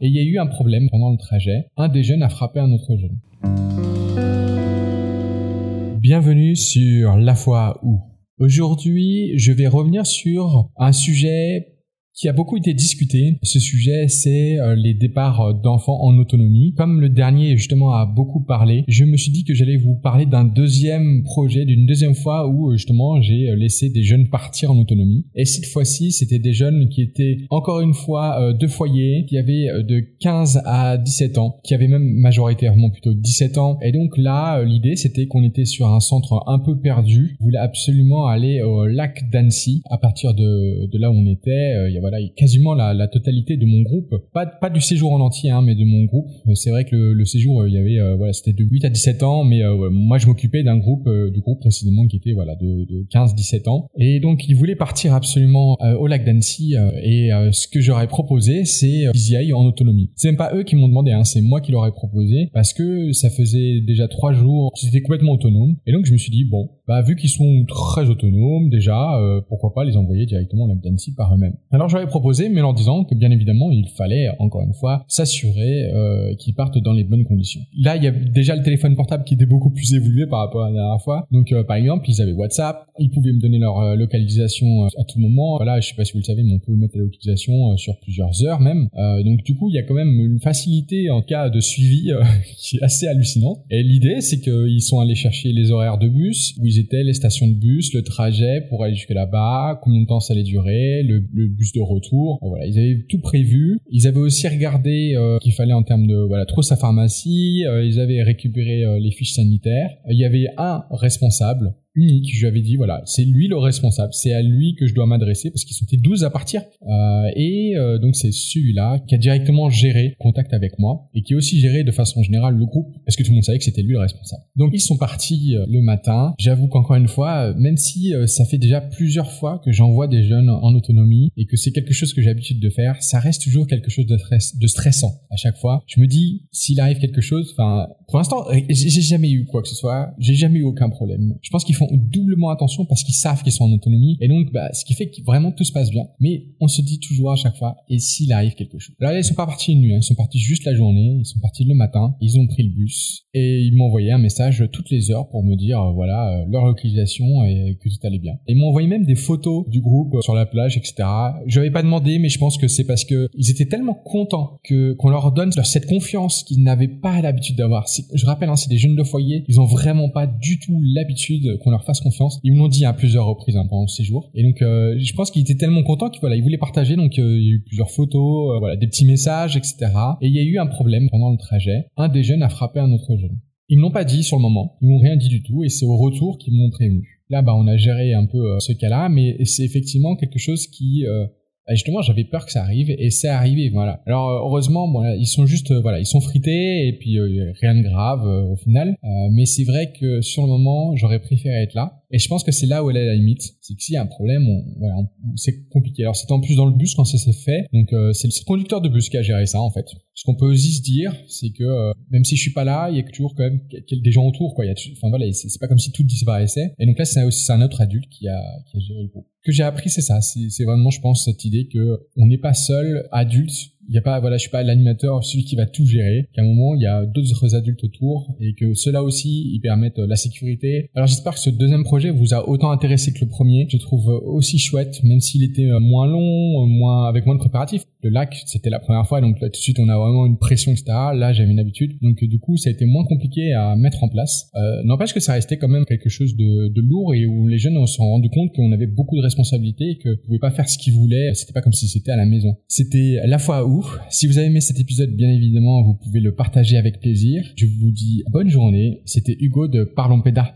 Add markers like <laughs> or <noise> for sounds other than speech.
et il y a eu un problème pendant le trajet. Un des jeunes a frappé un autre jeune. Bienvenue sur La foi où. Aujourd'hui, je vais revenir sur un sujet qui a beaucoup été discuté. Ce sujet, c'est euh, les départs euh, d'enfants en autonomie. Comme le dernier, justement, a beaucoup parlé, je me suis dit que j'allais vous parler d'un deuxième projet, d'une deuxième fois où, euh, justement, j'ai laissé des jeunes partir en autonomie. Et cette fois-ci, c'était des jeunes qui étaient, encore une fois, de foyer, qui avaient de 15 à 17 ans, qui avaient même majoritairement plutôt 17 ans. Et donc là, l'idée, c'était qu'on était sur un centre un peu perdu. On voulait absolument aller au lac d'Annecy. À partir de, de là où on était, il y avait voilà, quasiment la, totalité de mon groupe, pas, pas du séjour en entier, hein, mais de mon groupe. Euh, c'est vrai que le, le séjour, euh, il y avait, euh, voilà, c'était de 8 à 17 ans, mais moi je m'occupais d'un groupe, du groupe précisément qui était voilà de, de 15-17 ans. Et donc ils voulaient partir absolument au lac d'Annecy. et ce que j'aurais proposé, c'est qu'ils y aillent en autonomie. C'est même pas eux qui m'ont demandé, hein, c'est moi qui leur ai proposé parce que ça faisait déjà trois jours qu'ils étaient complètement autonomes. Et donc je me suis dit bon, bah vu qu'ils sont très autonomes déjà, pourquoi pas les envoyer directement au lac d'Annecy par eux-mêmes. Alors j'avais proposé, mais en disant que bien évidemment, il fallait encore une fois s'assurer euh, qu'ils partent dans les bonnes conditions. Là, il y a déjà le téléphone portable qui était beaucoup plus évolué par rapport à la dernière fois. Donc, euh, par exemple, ils avaient WhatsApp, ils pouvaient me donner leur euh, localisation à tout moment. Voilà, je sais pas si vous le savez, mais on peut mettre la localisation sur plusieurs heures même. donc, du coup, il y a quand même une facilité en cas de suivi <laughs> qui est assez hallucinante. Et l'idée, c'est qu'ils sont allés chercher les horaires de bus, étaient, les stations de bus, le trajet pour aller jusque là-bas, combien de temps ça allait durer, le, bus de retour. Voilà, ils avaient tout prévu. Ils avaient aussi regardé euh, qu'il fallait en termes de voilà trop sa pharmacie. Euh, ils avaient récupéré euh, les fiches sanitaires. Il y avait un responsable unique. Je lui avais dit, voilà, c'est lui le responsable, c'est à lui que je dois m'adresser parce qu'ils sont 12 à partir. Euh, et euh, donc c'est celui-là qui a directement géré contact avec moi et qui a aussi géré de façon générale le groupe parce que tout le monde savait que c'était lui le responsable. Donc ils sont partis euh, le matin. J'avoue qu'encore une fois, même si ça fait déjà plusieurs fois que j'envoie des jeunes en autonomie et que c'est quelque chose que j'ai l'habitude de faire, ça reste toujours quelque chose de, de stressant à chaque fois. Je me dis, s'il arrive quelque chose, enfin, pour l'instant, j'ai jamais eu quoi que ce soit, j'ai jamais eu aucun problème. Je pense qu'il font doublement attention parce qu'ils savent qu'ils sont en autonomie. Et donc, bah, ce qui fait que vraiment tout se passe bien. Mais on se dit toujours à chaque fois, et s'il arrive quelque chose? Là, ils sont pas partis une nuit, hein. ils sont partis juste la journée, ils sont partis le matin, ils ont pris le bus et ils m'ont envoyé un message toutes les heures pour me dire, euh, voilà, euh, leur localisation et que tout allait bien. Et ils m'ont envoyé même des photos du groupe sur la plage, etc. Je n'avais pas demandé, mais je pense que c'est parce que ils étaient tellement contents que qu'on leur donne cette confiance qu'ils n'avaient pas l'habitude d'avoir. Je rappelle, hein, c'est des jeunes de foyer, ils ont vraiment pas du tout l'habitude qu'on leur fasse confiance. Ils me l'ont dit à plusieurs reprises hein, pendant ces jours. Et donc, euh, je pense qu'il était tellement content qu'il voilà, il voulait partager. Donc, euh, il y a eu plusieurs photos, euh, voilà, des petits messages, etc. Et il y a eu un problème pendant le trajet. Un des jeunes a frappé un autre jeune. Ils n'ont pas dit sur le moment. Ils m'ont rien dit du tout. Et c'est au retour qu'ils m'ont prévenu. Là, bah, on a géré un peu ce cas-là, mais c'est effectivement quelque chose qui bah, justement j'avais peur que ça arrive et c'est arrivé voilà. Alors euh, heureusement bon, ils sont juste euh, voilà ils sont frités et puis euh, rien de grave au final. Mais c'est vrai que sur le moment j'aurais préféré être là et je pense que c'est là où elle est la limite. C'est que s'il y a un problème on, voilà c'est compliqué. Alors c'était en plus dans le bus quand ça s'est fait. Donc c'est le conducteur de bus qui a géré ça en fait. Ce qu'on peut aussi se dire c'est que même si je suis pas là il y a toujours quand même des gens autour quoi. Il enfin voilà c'est pas comme si tout disparaissait. Et donc là c'est aussi un autre adulte qui a qui a géré le groupe. Que j'ai appris, c'est ça. C'est vraiment, je pense, cette idée que on n'est pas seul adulte il y a pas voilà je suis pas l'animateur celui qui va tout gérer. Qu'à un moment il y a d'autres adultes autour et que cela aussi ils permettent la sécurité. Alors j'espère que ce deuxième projet vous a autant intéressé que le premier. Je trouve aussi chouette même s'il était euh, moins long euh, moins avec moins de préparatifs. Le lac c'était la première fois donc là tout de suite on a vraiment une pression etc là j'avais une habitude. Donc du coup ça a été moins compliqué à mettre en place. Euh, n'empêche que ça restait quand même quelque chose de, lourd et où les jeunes se sont rendus compte qu'on avait beaucoup de responsabilités et que pouvaient pas faire ce qu'ils voulaient. C'était pas comme si c'était à la maison. C'était la fois où si vous avez aimé cet épisode, bien évidemment, vous pouvez le partager avec plaisir. Je vous dis bonne journée. C'était Hugo de Parlons Pédas.